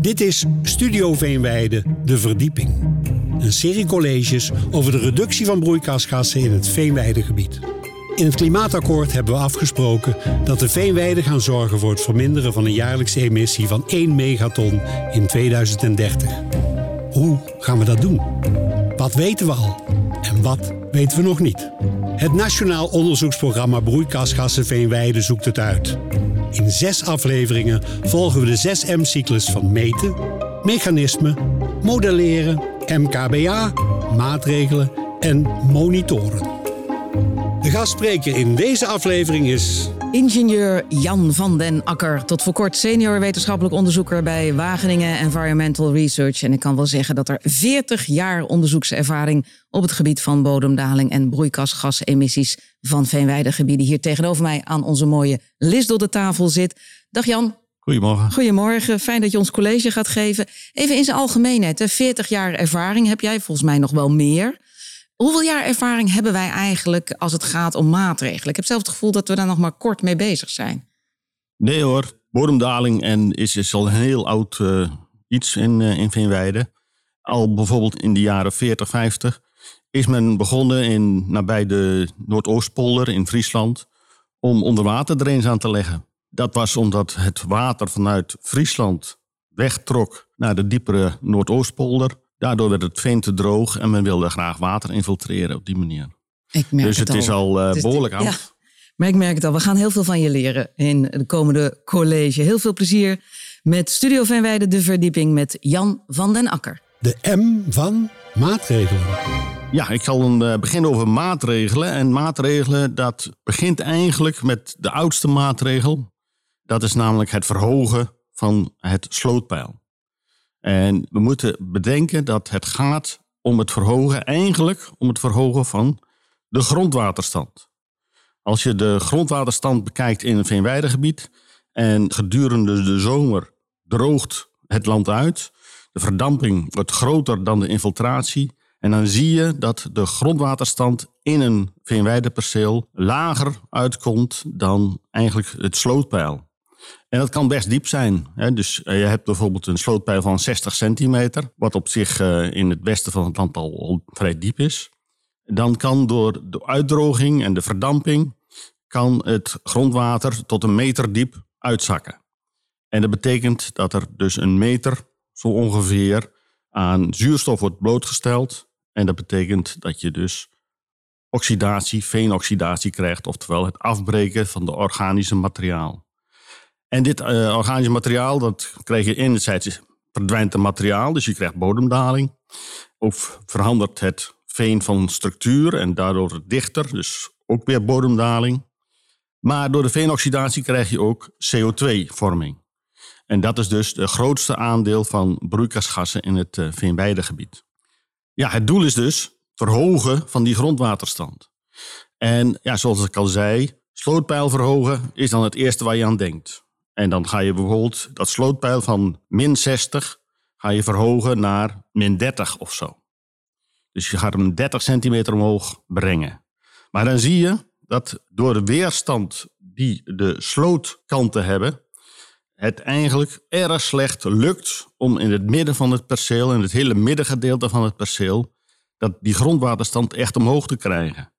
Dit is Studio Veenweide, de verdieping. Een serie colleges over de reductie van broeikasgassen in het Veenweidegebied. In het klimaatakkoord hebben we afgesproken dat de veenweiden gaan zorgen voor het verminderen van een jaarlijkse emissie van 1 megaton in 2030. Hoe gaan we dat doen? Wat weten we al en wat weten we nog niet? Het Nationaal Onderzoeksprogramma Broeikasgassen Veenweide zoekt het uit. In zes afleveringen volgen we de 6M-cyclus van meten, mechanismen, modelleren, MKBA, maatregelen en monitoren. De gastspreker in deze aflevering is. Ingenieur Jan van den Akker, tot voor kort senior wetenschappelijk onderzoeker bij Wageningen Environmental Research. En ik kan wel zeggen dat er 40 jaar onderzoekservaring op het gebied van bodemdaling en broeikasgasemissies van veenweidegebieden hier tegenover mij aan onze mooie Lis door de tafel zit. Dag Jan. Goedemorgen. Goedemorgen, fijn dat je ons college gaat geven. Even in zijn algemeenheid, 40 jaar ervaring heb jij, volgens mij nog wel meer. Hoeveel jaar ervaring hebben wij eigenlijk als het gaat om maatregelen? Ik heb zelf het gevoel dat we daar nog maar kort mee bezig zijn. Nee hoor, bodemdaling en is, is al een heel oud uh, iets in, uh, in Veenweide. Al bijvoorbeeld in de jaren 40, 50 is men begonnen in, nabij de Noordoostpolder in Friesland om onderwaterdrains aan te leggen. Dat was omdat het water vanuit Friesland wegtrok naar de diepere Noordoostpolder. Daardoor werd het veen te droog en men wilde graag water infiltreren op die manier. Ik merk dus het, het is al uh, behoorlijk oud. Ja, maar ik merk het al. We gaan heel veel van je leren in de komende college. Heel veel plezier met Studio Veenweide De Verdieping met Jan van den Akker. De M van maatregelen. Ja, ik zal een, uh, beginnen over maatregelen. En maatregelen, dat begint eigenlijk met de oudste maatregel. Dat is namelijk het verhogen van het slootpeil. En we moeten bedenken dat het gaat om het verhogen, eigenlijk om het verhogen van de grondwaterstand. Als je de grondwaterstand bekijkt in een veenweidegebied en gedurende de zomer droogt het land uit, de verdamping wordt groter dan de infiltratie en dan zie je dat de grondwaterstand in een veenweideperceel lager uitkomt dan eigenlijk het slootpeil. En dat kan best diep zijn. Hè? Dus eh, je hebt bijvoorbeeld een slootpeil van 60 centimeter, wat op zich uh, in het westen van het land al, al, vrij diep is. Dan kan door de uitdroging en de verdamping kan het grondwater tot een meter diep uitzakken. En dat betekent dat er dus een meter zo ongeveer aan zuurstof wordt blootgesteld. En dat betekent dat je dus oxidatie, veenoxidatie krijgt, oftewel het afbreken van de organische materiaal. En dit uh, organisch materiaal, dat krijg je enerzijds verdwijnt het materiaal, dus je krijgt bodemdaling. Of verandert het veen van structuur en daardoor dichter, dus ook weer bodemdaling. Maar door de veenoxidatie krijg je ook CO2-vorming. En dat is dus het grootste aandeel van broeikasgassen in het uh, veenweidegebied. Ja, het doel is dus verhogen van die grondwaterstand. En ja, zoals ik al zei, slootpeil verhogen is dan het eerste waar je aan denkt. En dan ga je bijvoorbeeld dat slootpeil van min 60 ga je verhogen naar min 30 of zo. Dus je gaat hem 30 centimeter omhoog brengen. Maar dan zie je dat door de weerstand die de slootkanten hebben, het eigenlijk erg slecht lukt om in het midden van het perceel, in het hele middengedeelte van het perceel, dat die grondwaterstand echt omhoog te krijgen.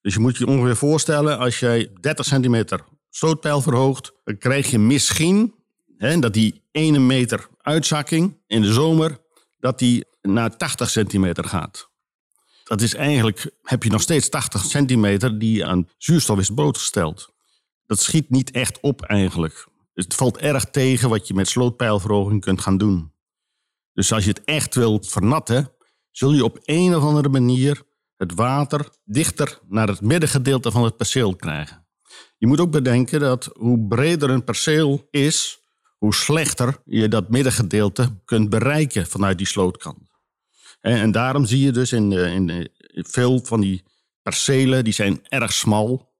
Dus je moet je ongeveer voorstellen, als jij 30 centimeter stootpijl verhoogt, dan krijg je misschien hè, dat die ene meter uitzakking in de zomer, dat die naar 80 centimeter gaat. Dat is eigenlijk, heb je nog steeds 80 centimeter die aan zuurstof is blootgesteld. Dat schiet niet echt op eigenlijk. Het valt erg tegen wat je met slootpeilverhoging kunt gaan doen. Dus als je het echt wilt vernatten, zul je op een of andere manier het water dichter naar het middengedeelte van het perceel krijgen. Je moet ook bedenken dat hoe breder een perceel is, hoe slechter je dat middengedeelte kunt bereiken vanuit die slootkant. En daarom zie je dus in, in veel van die percelen, die zijn erg smal.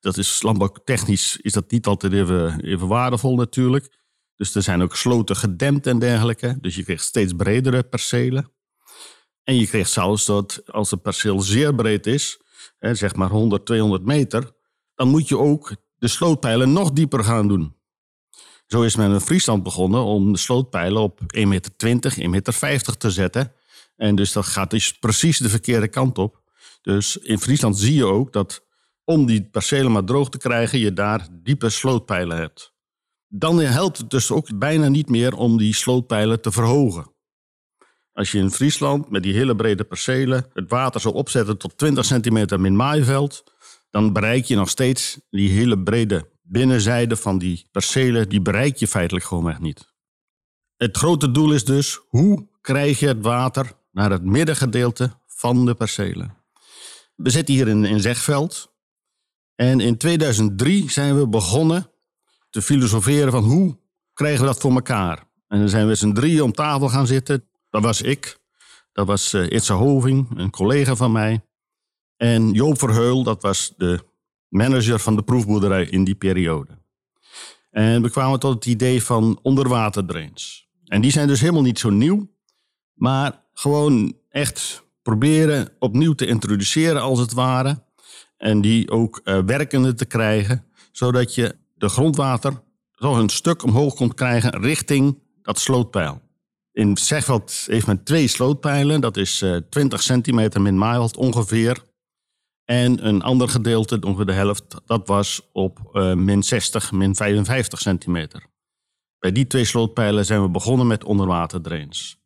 Dat is landbouwtechnisch is dat niet altijd even, even waardevol natuurlijk. Dus er zijn ook sloten gedempt en dergelijke. Dus je krijgt steeds bredere percelen. En je krijgt zelfs dat als een perceel zeer breed is, zeg maar 100, 200 meter, dan moet je ook de slootpijlen nog dieper gaan doen. Zo is men in Friesland begonnen om de slootpijlen op 1,20 meter, 1,50 meter te zetten. En dus dat gaat dus precies de verkeerde kant op. Dus in Friesland zie je ook dat om die percelen maar droog te krijgen, je daar diepe slootpijlen hebt. Dan helpt het dus ook bijna niet meer om die slootpijlen te verhogen. Als je in Friesland met die hele brede percelen het water zou opzetten tot 20 centimeter min maaiveld, dan bereik je nog steeds die hele brede binnenzijde van die percelen, die bereik je feitelijk gewoon echt niet. Het grote doel is dus, hoe krijg je het water naar het middengedeelte van de percelen? We zitten hier in, in Zegveld. En in 2003 zijn we begonnen te filosoferen van hoe krijgen we dat voor elkaar? En dan zijn we z'n drieën om tafel gaan zitten. Dat was ik, dat was uh, Itze Hoving, een collega van mij. En Joop Verheul, dat was de manager van de proefboerderij in die periode. En we kwamen tot het idee van onderwaterdrains. En die zijn dus helemaal niet zo nieuw, maar gewoon echt proberen opnieuw te introduceren als het ware. En die ook uh, werkende te krijgen, zodat je de grondwater toch een stuk omhoog kon krijgen richting dat slootpeil. In Zegveld heeft men twee slootpijlen, dat is uh, 20 centimeter min mild ongeveer. En een ander gedeelte, ongeveer de helft, dat was op uh, min 60, min 55 centimeter. Bij die twee slootpijlen zijn we begonnen met onderwaterdrains.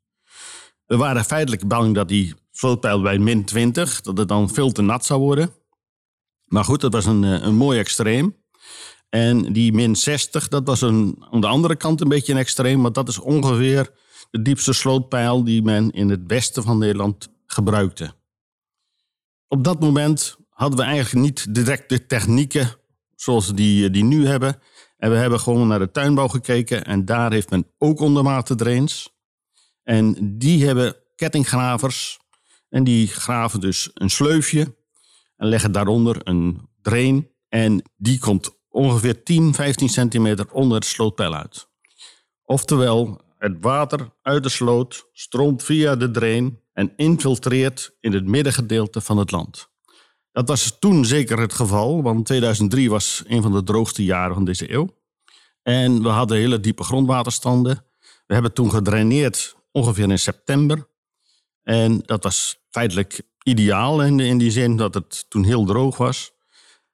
We waren feitelijk bang dat die slootpijl bij min 20, dat het dan veel te nat zou worden. Maar goed, dat was een, eh, een mooi extreem. En die min 60, dat was een, aan de andere kant een beetje een extreem, want dat is ongeveer de diepste slootpijl die men in het westen van Nederland gebruikte. Op dat moment hadden we eigenlijk niet direct de technieken zoals die, eh, die nu hebben. En we hebben gewoon naar de tuinbouw gekeken en daar heeft men ook onderwaterdrains. En die hebben kettinggravers en die graven dus een sleufje en leggen daaronder een drain. En die komt ongeveer 10, 15 centimeter onder het slootpeil uit. Oftewel, het water uit de sloot stroomt via de drain en infiltreert in het middengedeelte van het land. Dat was toen zeker het geval, want 2003 was een van de droogste jaren van deze eeuw. En we hadden hele diepe grondwaterstanden. We hebben toen gedraineerd ongeveer in september. En dat was feitelijk ideaal in, in die zin dat het toen heel droog was.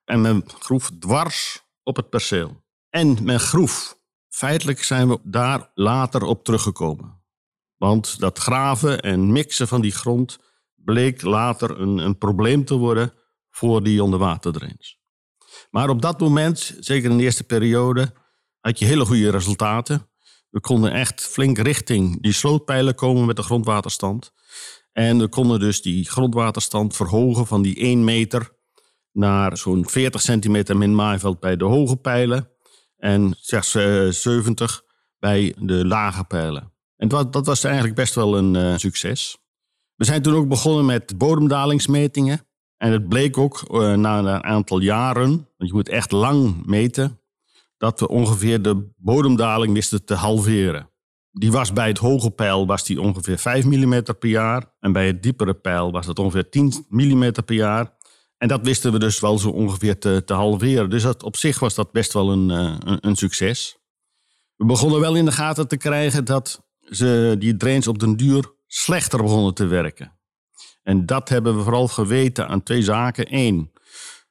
En men groef dwars op het perceel. En men groef. Feitelijk zijn we daar later op teruggekomen. Want dat graven en mixen van die grond bleek later een, een probleem te worden voor die onderwaterdrains. Maar op dat moment, zeker in de eerste periode, had je hele goede resultaten. We konden echt flink richting die slootpijlen komen met de grondwaterstand. En we konden dus die grondwaterstand verhogen van die 1 meter naar zo'n 40 centimeter min maaiveld bij de hoge pijlen en slechts 70 eh, bij de lage pijlen. En dat, dat was eigenlijk best wel een uh, succes. We zijn toen ook begonnen met bodemdalingsmetingen. En het bleek ook uh, na een aantal jaren, want je moet echt lang meten, dat we ongeveer de bodemdaling wisten te halveren. Die was bij het hoge pijl was die ongeveer 5 mm per jaar. En bij het diepere pijl was dat ongeveer 10 mm per jaar. En dat wisten we dus wel zo ongeveer te, halveren. Dus dat, op zich was dat best wel uh, een, een succes. We begonnen wel in de gaten te krijgen dat ze, die drains op den duur slechter begonnen te werken. En dat hebben we vooral geweten aan twee zaken. Eén,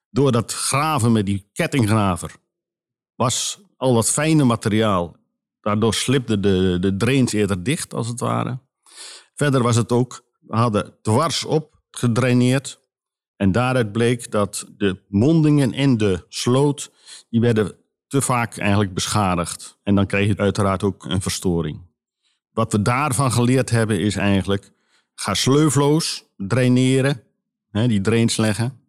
door dat graven met die kettinggraver was al dat fijne materiaal. Daardoor slipte de, de drains eerder dicht, als het ware. Verder was het ook, we hadden dwars op gedraineerd. En daaruit bleek dat de mondingen in de sloot, die werden te vaak eigenlijk beschadigd. En dan kreeg je uiteraard ook een verstoring. Wat we daarvan geleerd hebben is eigenlijk, ga sleufloos draineren, hè, die drains leggen.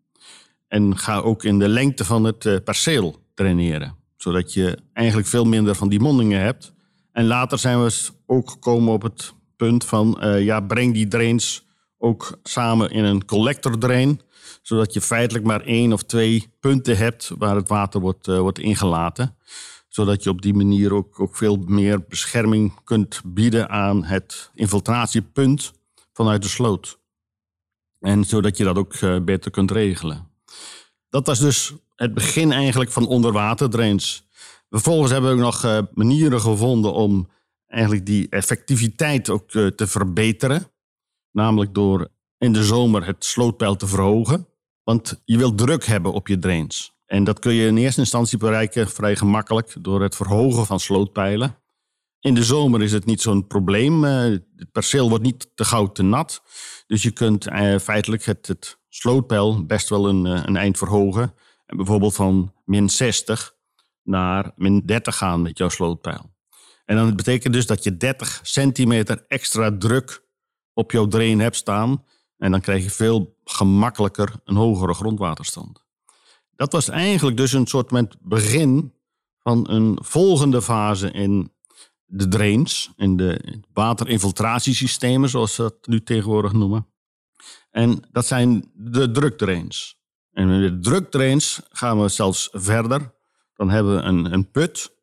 En ga ook in de lengte van het uh, perceel draineren. Zodat je eigenlijk veel minder van die mondingen hebt. En later zijn we ook gekomen op het punt van, uh, ja, breng die drains ook samen in een collector drain. Zodat je feitelijk maar één of twee punten hebt waar het water wordt, uh, wordt ingelaten zodat je op die manier ook, ook veel meer bescherming kunt bieden aan het infiltratiepunt vanuit de sloot. En zodat je dat ook uh, beter kunt regelen. Dat was dus het begin eigenlijk van onderwaterdrains. Vervolgens hebben we ook nog uh, manieren gevonden om eigenlijk die effectiviteit ook uh, te verbeteren. Namelijk door in de zomer het slootpeil te verhogen. Want je wilt druk hebben op je drains. En dat kun je in eerste instantie bereiken vrij gemakkelijk door het verhogen van slootpijlen. In de zomer is het niet zo'n probleem. Uh, het perceel wordt niet te gauw te nat. Dus je kunt feitelijk het, het slootpeil best wel een, een eind verhogen. En bijvoorbeeld van min 60 naar min 30 gaan met jouw slootpeil. En dan betekent dus dat je 30 centimeter extra druk op jouw drain hebt staan. En dan krijg je veel gemakkelijker een hogere grondwaterstand. Dat was eigenlijk dus een soort begin van een volgende fase in de drains, in de waterinfiltratiesystemen, zoals ze dat nu tegenwoordig noemen. En dat zijn de drukdrains. En met de drukdrains gaan we zelfs verder. Dan hebben we een, een put.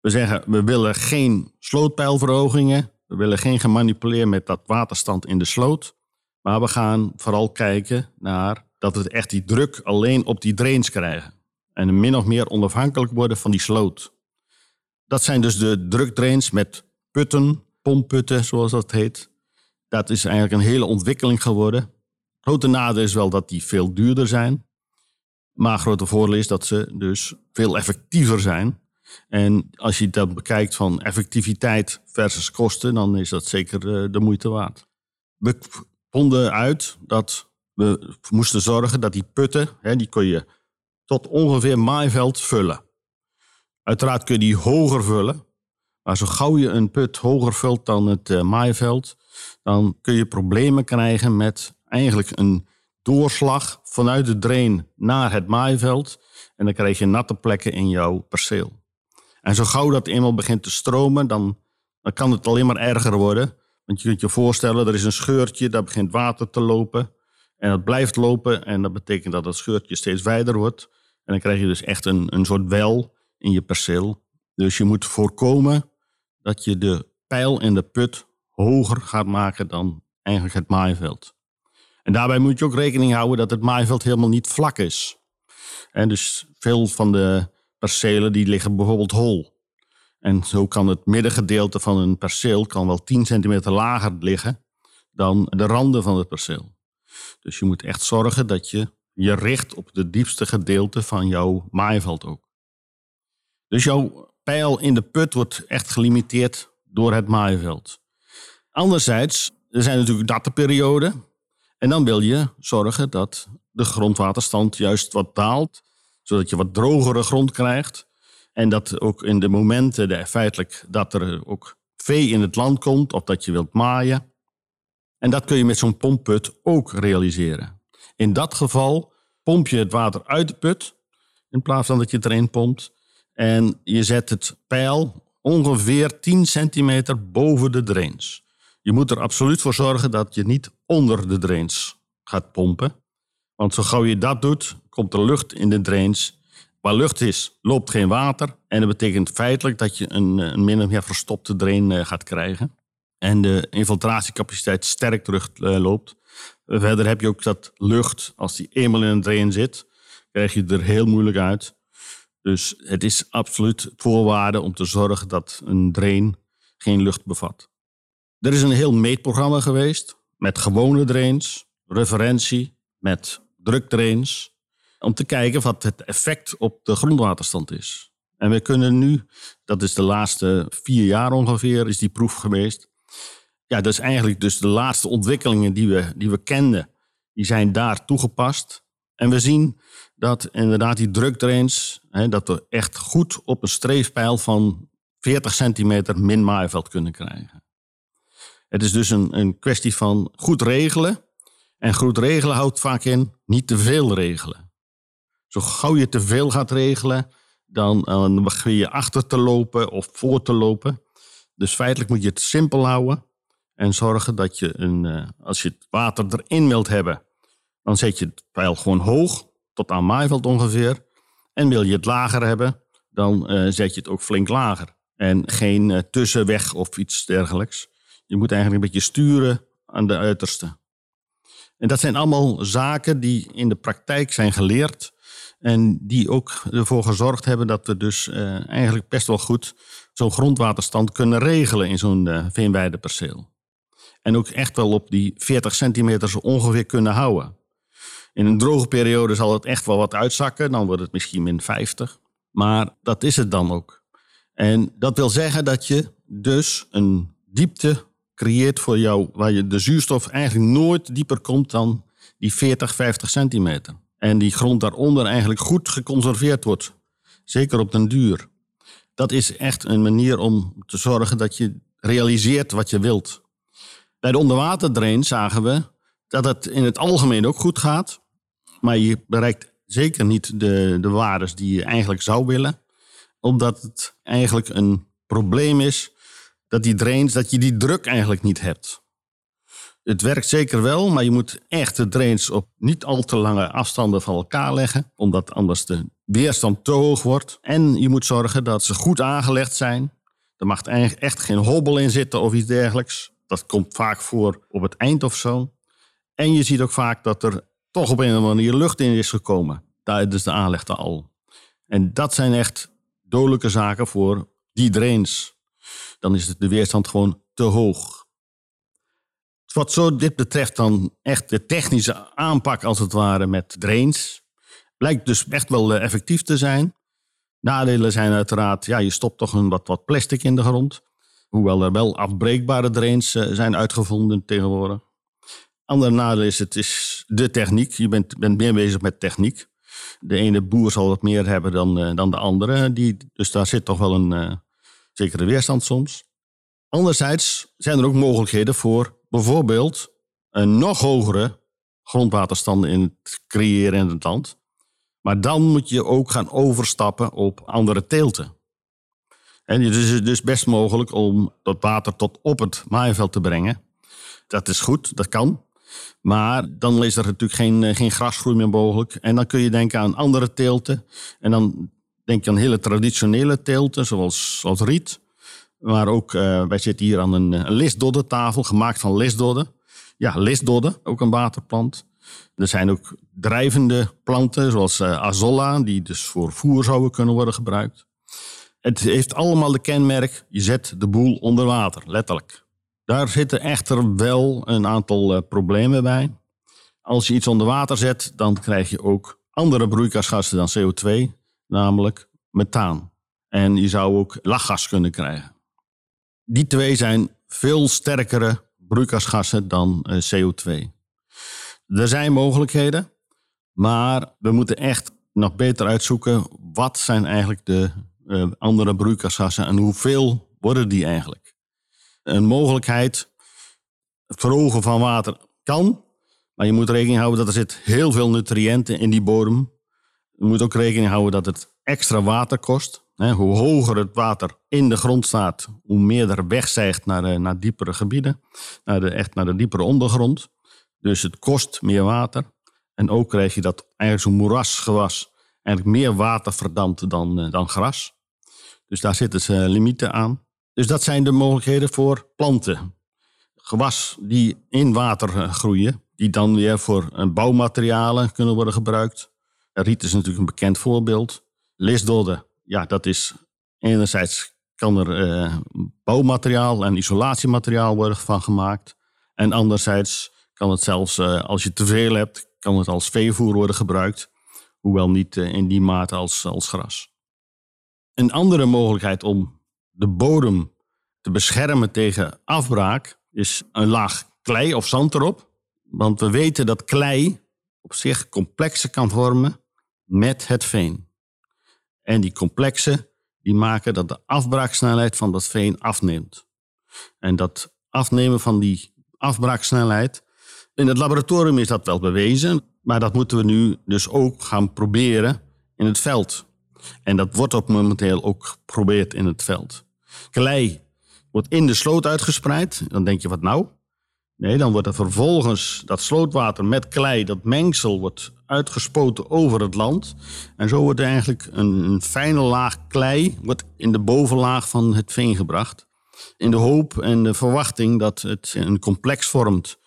We zeggen, we willen geen slootpeilverhogingen. We willen geen gemanipuleerd met dat waterstand in de sloot. Maar we gaan vooral kijken naar dat we echt die druk alleen op die drains krijgen. En min of meer onafhankelijk worden van die sloot. Dat zijn dus de drukdrains met putten, pompputten zoals dat heet. Dat is eigenlijk een hele ontwikkeling geworden. Grote nadeel is wel dat die veel duurder zijn. Maar grote voordeel is dat ze dus veel effectiever zijn. En als je dat bekijkt van effectiviteit versus kosten, dan is dat zeker eh, de moeite waard. We vonden uit dat we moesten zorgen dat die putten, hè, die kun je tot ongeveer maaiveld vullen. Uiteraard kun je die hoger vullen. Maar zo gauw je een put hoger vult dan het uh, maaiveld, dan kun je problemen krijgen met eigenlijk een doorslag vanuit de drain naar het maaiveld. En dan krijg je natte plekken in jouw perceel. En zo gauw dat eenmaal begint te stromen, dan, dan kan het alleen maar erger worden. Want je kunt je voorstellen, er is een scheurtje, daar begint water te lopen. En dat blijft lopen en dat betekent dat het scheurtje steeds wijder wordt. En dan krijg je dus echt een, een soort wel in je perceel. Dus je moet voorkomen dat je de pijl in de put hoger gaat maken dan eigenlijk het maaiveld. En daarbij moet je ook rekening houden dat het maaiveld helemaal niet vlak is. En dus veel van de percelen die liggen bijvoorbeeld hol. En zo kan het middengedeelte van een perceel kan wel 10 centimeter lager liggen dan de randen van het perceel. Dus je moet echt zorgen dat je je richt op het diepste gedeelte van jouw maaiveld ook. Dus jouw pijl in de put wordt echt gelimiteerd door het maaiveld. Anderzijds, er zijn natuurlijk natte perioden. En dan wil je zorgen dat de grondwaterstand juist wat daalt, zodat je wat drogere grond krijgt. En dat ook in de momenten, de, feitelijk, dat er ook vee in het land komt of dat je wilt maaien. En dat kun je met zo'n pompput ook realiseren. In dat geval pomp je het water uit de put in plaats van dat je het erin pompt. En je zet het pijl ongeveer 10 centimeter boven de drains. Je moet er absoluut voor zorgen dat je niet onder de drains gaat pompen. Want zo gauw je dat doet, komt er lucht in de drains. Waar lucht is, loopt geen water. En dat betekent feitelijk dat je een, een min of meer verstopte drain eh, gaat krijgen. En de infiltratiecapaciteit sterk terugloopt. Uh, Verder heb je ook dat lucht, als die eenmaal in een drain zit, krijg je er heel moeilijk uit. Dus het is absoluut voorwaarde om te zorgen dat een drain geen lucht bevat. Er is een heel meetprogramma geweest met gewone drains, referentie, met drukdrains, om te kijken wat het effect op de grondwaterstand is. En we kunnen nu, dat is de laatste vier jaar ongeveer, is die proef geweest. Ja, dat is eigenlijk dus de laatste ontwikkelingen die we, die we kenden, die zijn daar toegepast. En we zien dat inderdaad die drukdrains, hè, dat we echt goed op een streefpeil van 40 centimeter min maaiveld kunnen krijgen. Het is dus een, een kwestie van goed regelen. En goed regelen houdt vaak in niet te veel regelen. Zo gauw je te veel gaat regelen, dan, dan begin je achter te lopen of voor te lopen. Dus feitelijk moet je het simpel houden en zorgen dat je, een, eh, als je het water erin wilt hebben, dan zet je het pijl gewoon hoog, tot aan maaiveld ongeveer. En wil je het lager hebben, dan uh, zet je het ook flink lager. En geen uh, tussenweg of iets dergelijks. Je moet eigenlijk een beetje sturen aan de uiterste. En dat zijn allemaal zaken die in de praktijk zijn geleerd. En die ook ervoor gezorgd hebben dat we dus eigenlijk best wel goed zo'n grondwaterstand kunnen regelen in zo'n uh, veenweideperceel. En ook echt wel op die 40 centimeter zo ongeveer kunnen houden. In een droge periode zal het echt wel wat uitzakken, dan wordt het misschien min 50. Maar dat is het dan ook. En dat wil zeggen dat je dus een diepte creëert voor jou, waar je de zuurstof eigenlijk nooit dieper komt dan die 40, 50 centimeter. En die grond daaronder eigenlijk goed geconserveerd wordt. Zeker op den duur. Dat is echt een manier om te zorgen dat je realiseert wat je wilt. Bij de onderwaterdrain zagen we dat het in het algemeen ook goed gaat. Maar je bereikt zeker niet de, de waardes die je eigenlijk zou willen. Omdat het eigenlijk een probleem is dat die drains, dat je die druk eigenlijk niet hebt. Het werkt zeker wel, maar je moet echt de drains op niet al te lange afstanden van elkaar leggen, omdat anders de weerstand te hoog wordt. En je moet zorgen dat ze goed aangelegd zijn. Er mag echt geen hobbel in zitten of iets dergelijks. Dat komt vaak voor op het eind of zo. En je ziet ook vaak dat er toch op een of andere manier lucht in is gekomen tijdens de aanleg al. En dat zijn echt dodelijke zaken voor die drains. Dan is de weerstand gewoon te hoog. Wat zo dit betreft dan echt de technische aanpak als het ware met drains. Blijkt dus echt wel eh, effectief te zijn. Nadelen zijn uiteraard, ja, je stopt toch een wat, wat plastic in de grond. Hoewel er wel afbreekbare drains eh, zijn uitgevonden tegenwoordig. Ander nadeel is, het is de techniek. Je bent, bent meer bezig met techniek. De ene boer zal wat meer hebben dan, uh, dan de andere. Die, dus daar zit toch wel een zekere weerstand soms. Anderzijds zijn er ook mogelijkheden voor bijvoorbeeld een nog hogere grondwaterstanden in het creëren in het land. Maar dan moet je ook gaan overstappen op andere teelten. En het is dus best mogelijk om dat water tot op het maaiveld te brengen. Dat is goed, dat kan. Maar dan is er natuurlijk geen, eh, geen grasgroei meer mogelijk. En dan kun je denken aan andere teelten. En dan denk je aan hele traditionele teelten, zoals, zoals riet. Maar ook, uh, wij zitten hier aan een, een lisdoddentafel, gemaakt van lisdodden. Ja, lisdodden, ook een waterplant. Er zijn ook drijvende planten, zoals uh, azolla, die dus voor voer zouden kunnen worden gebruikt. Het heeft allemaal de kenmerk, je zet de boel onder water, letterlijk. Daar zitten echter wel een aantal problemen bij. Als je iets onder water zet, dan krijg je ook andere broeikasgassen dan CO2, namelijk methaan. En je zou ook lachgas kunnen krijgen. Die twee zijn veel sterkere broeikasgassen dan uh, CO2. Er zijn mogelijkheden, maar we moeten echt nog beter uitzoeken wat zijn eigenlijk de uh, andere broeikasgassen en hoeveel worden die eigenlijk. Een mogelijkheid, het verhogen van water kan, maar je moet rekening houden dat er zit heel veel nutriënten in die bodem. Je moet ook rekening houden dat het extra water kost. Hoe hoger het water in de grond staat, hoe meer er wegzijgt naar, de, naar diepere gebieden, naar de, echt naar de diepere ondergrond. Dus het kost meer water. En ook krijg je dat eigenlijk zo'n moerasgewas eigenlijk meer water verdampt dan, eh, dan gras. Dus daar zitten ze limieten aan. Dus dat zijn de mogelijkheden voor planten. Gewas die in water eh, groeien, die dan weer voor eh, bouwmaterialen kunnen worden gebruikt. Riet is natuurlijk een bekend voorbeeld. Lisdodden, ja, dat is enerzijds kan er bouwmateriaal en isolatiemateriaal worden van gemaakt. En anderzijds kan het zelfs, als je te veel hebt, kan het als veevoer worden gebruikt. Hoewel niet in die mate als, als gras. Een andere mogelijkheid om de bodem te beschermen tegen afbraak is een laag klei of zand erop. Want we weten dat klei op zich complexen kan vormen met het veen. En die complexen die maken dat de afbraaksnelheid van dat veen afneemt. En dat afnemen van die afbraaksnelheid, in het laboratorium is dat wel bewezen, maar dat moeten we nu dus ook gaan proberen in het veld. En dat wordt ook momenteel ook geprobeerd in het veld. Klei wordt in de sloot uitgespreid. Dan denk je, wat nou? Nee, dan wordt er vervolgens dat slootwater met klei, dat mengsel, wordt uitgespoten over het land. En zo wordt er eigenlijk een, een fijne laag klei wordt in de bovenlaag van het veen gebracht. In de hoop en de verwachting dat het een complex vormt,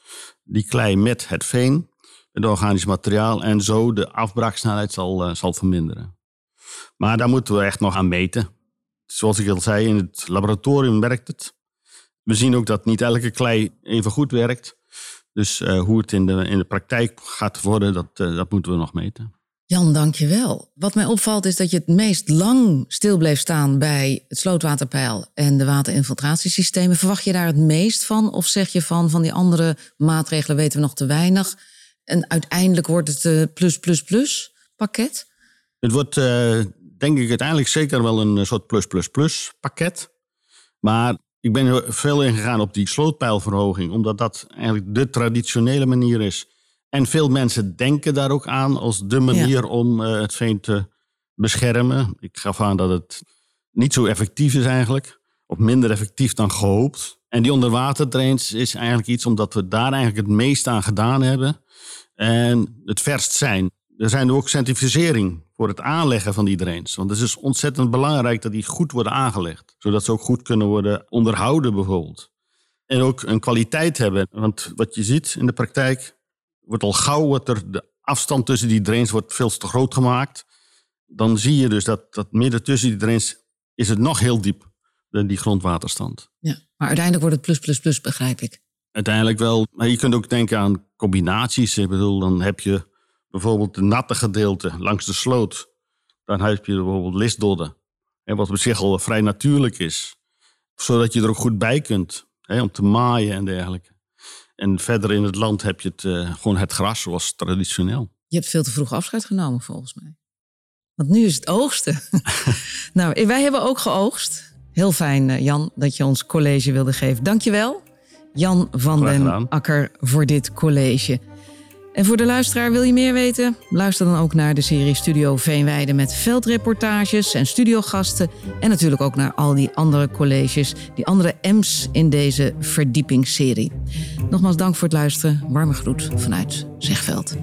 die klei met het veen. het organisch materiaal en zo de afbraaksnelheid zal, uh, zal verminderen. Maar daar moeten we echt nog aan meten. Zoals ik al zei, in het laboratorium werkt het. We zien ook dat niet elke klei even goed werkt. Dus uh, hoe het in de, in de praktijk gaat worden, dat, uh, dat moeten we nog meten. Jan, dank je wel. Wat mij opvalt is dat je het meest lang stil bleef staan bij het slootwaterpeil en de waterinfiltratiesystemen. Verwacht je daar het meest van? Of zeg je van, van die andere maatregelen weten we nog te weinig? En uiteindelijk wordt het een plus, plus, plus pakket? Het wordt, denk ik, uiteindelijk zeker wel een soort plus, plus, plus pakket. Maar ik ben veel ingegaan op die slootpeilverhoging, omdat dat eigenlijk de traditionele manier is. En veel mensen denken daar ook aan als de manier om uh, het veen te beschermen. Ik gaf aan dat het niet zo effectief is eigenlijk, of minder effectief dan gehoopt. En die onderwaterdrains is eigenlijk iets omdat we daar eigenlijk het meest aan gedaan hebben. En het verst zijn. Er zijn ook centrifugering voor het aanleggen van die drains. Want het is dus ontzettend belangrijk dat die goed worden aangelegd. Zodat ze ook goed kunnen worden onderhouden bijvoorbeeld. En ook een kwaliteit hebben. Want wat je ziet in de praktijk, wordt al gauw wordt er de afstand tussen die drains wordt veel te groot gemaakt. Dan zie je dus dat, dat midden tussen die drains is het nog heel diep, die grondwaterstand. Ja, maar uiteindelijk wordt het plus, plus, plus, begrijp ik. Uiteindelijk wel. Maar je kunt ook denken aan combinaties. Ik bedoel, dan heb je bijvoorbeeld het natte gedeelte langs de sloot. Dan heb je bijvoorbeeld listdodden. Wat op zich al vrij natuurlijk is. Zodat je er ook goed bij kunt. Hè, om te maaien en dergelijke. En verder in het land heb je het, uh, gewoon het gras zoals traditioneel. Je hebt veel te vroeg afscheid genomen volgens mij. Want nu is het oogsten. nou, wij hebben ook geoogst. Heel fijn, eh, Jan, dat je ons college wilde geven. Dank je wel, Jan van den Akker, voor dit college. En voor de luisteraar wil je meer weten? Luister dan ook naar de serie Studio Veenweide met veldreportages en studiogasten. En natuurlijk ook naar al die andere colleges, die andere M's in deze verdiepingsserie. Nogmaals dank voor het luisteren. Warme groet vanuit Zegveld.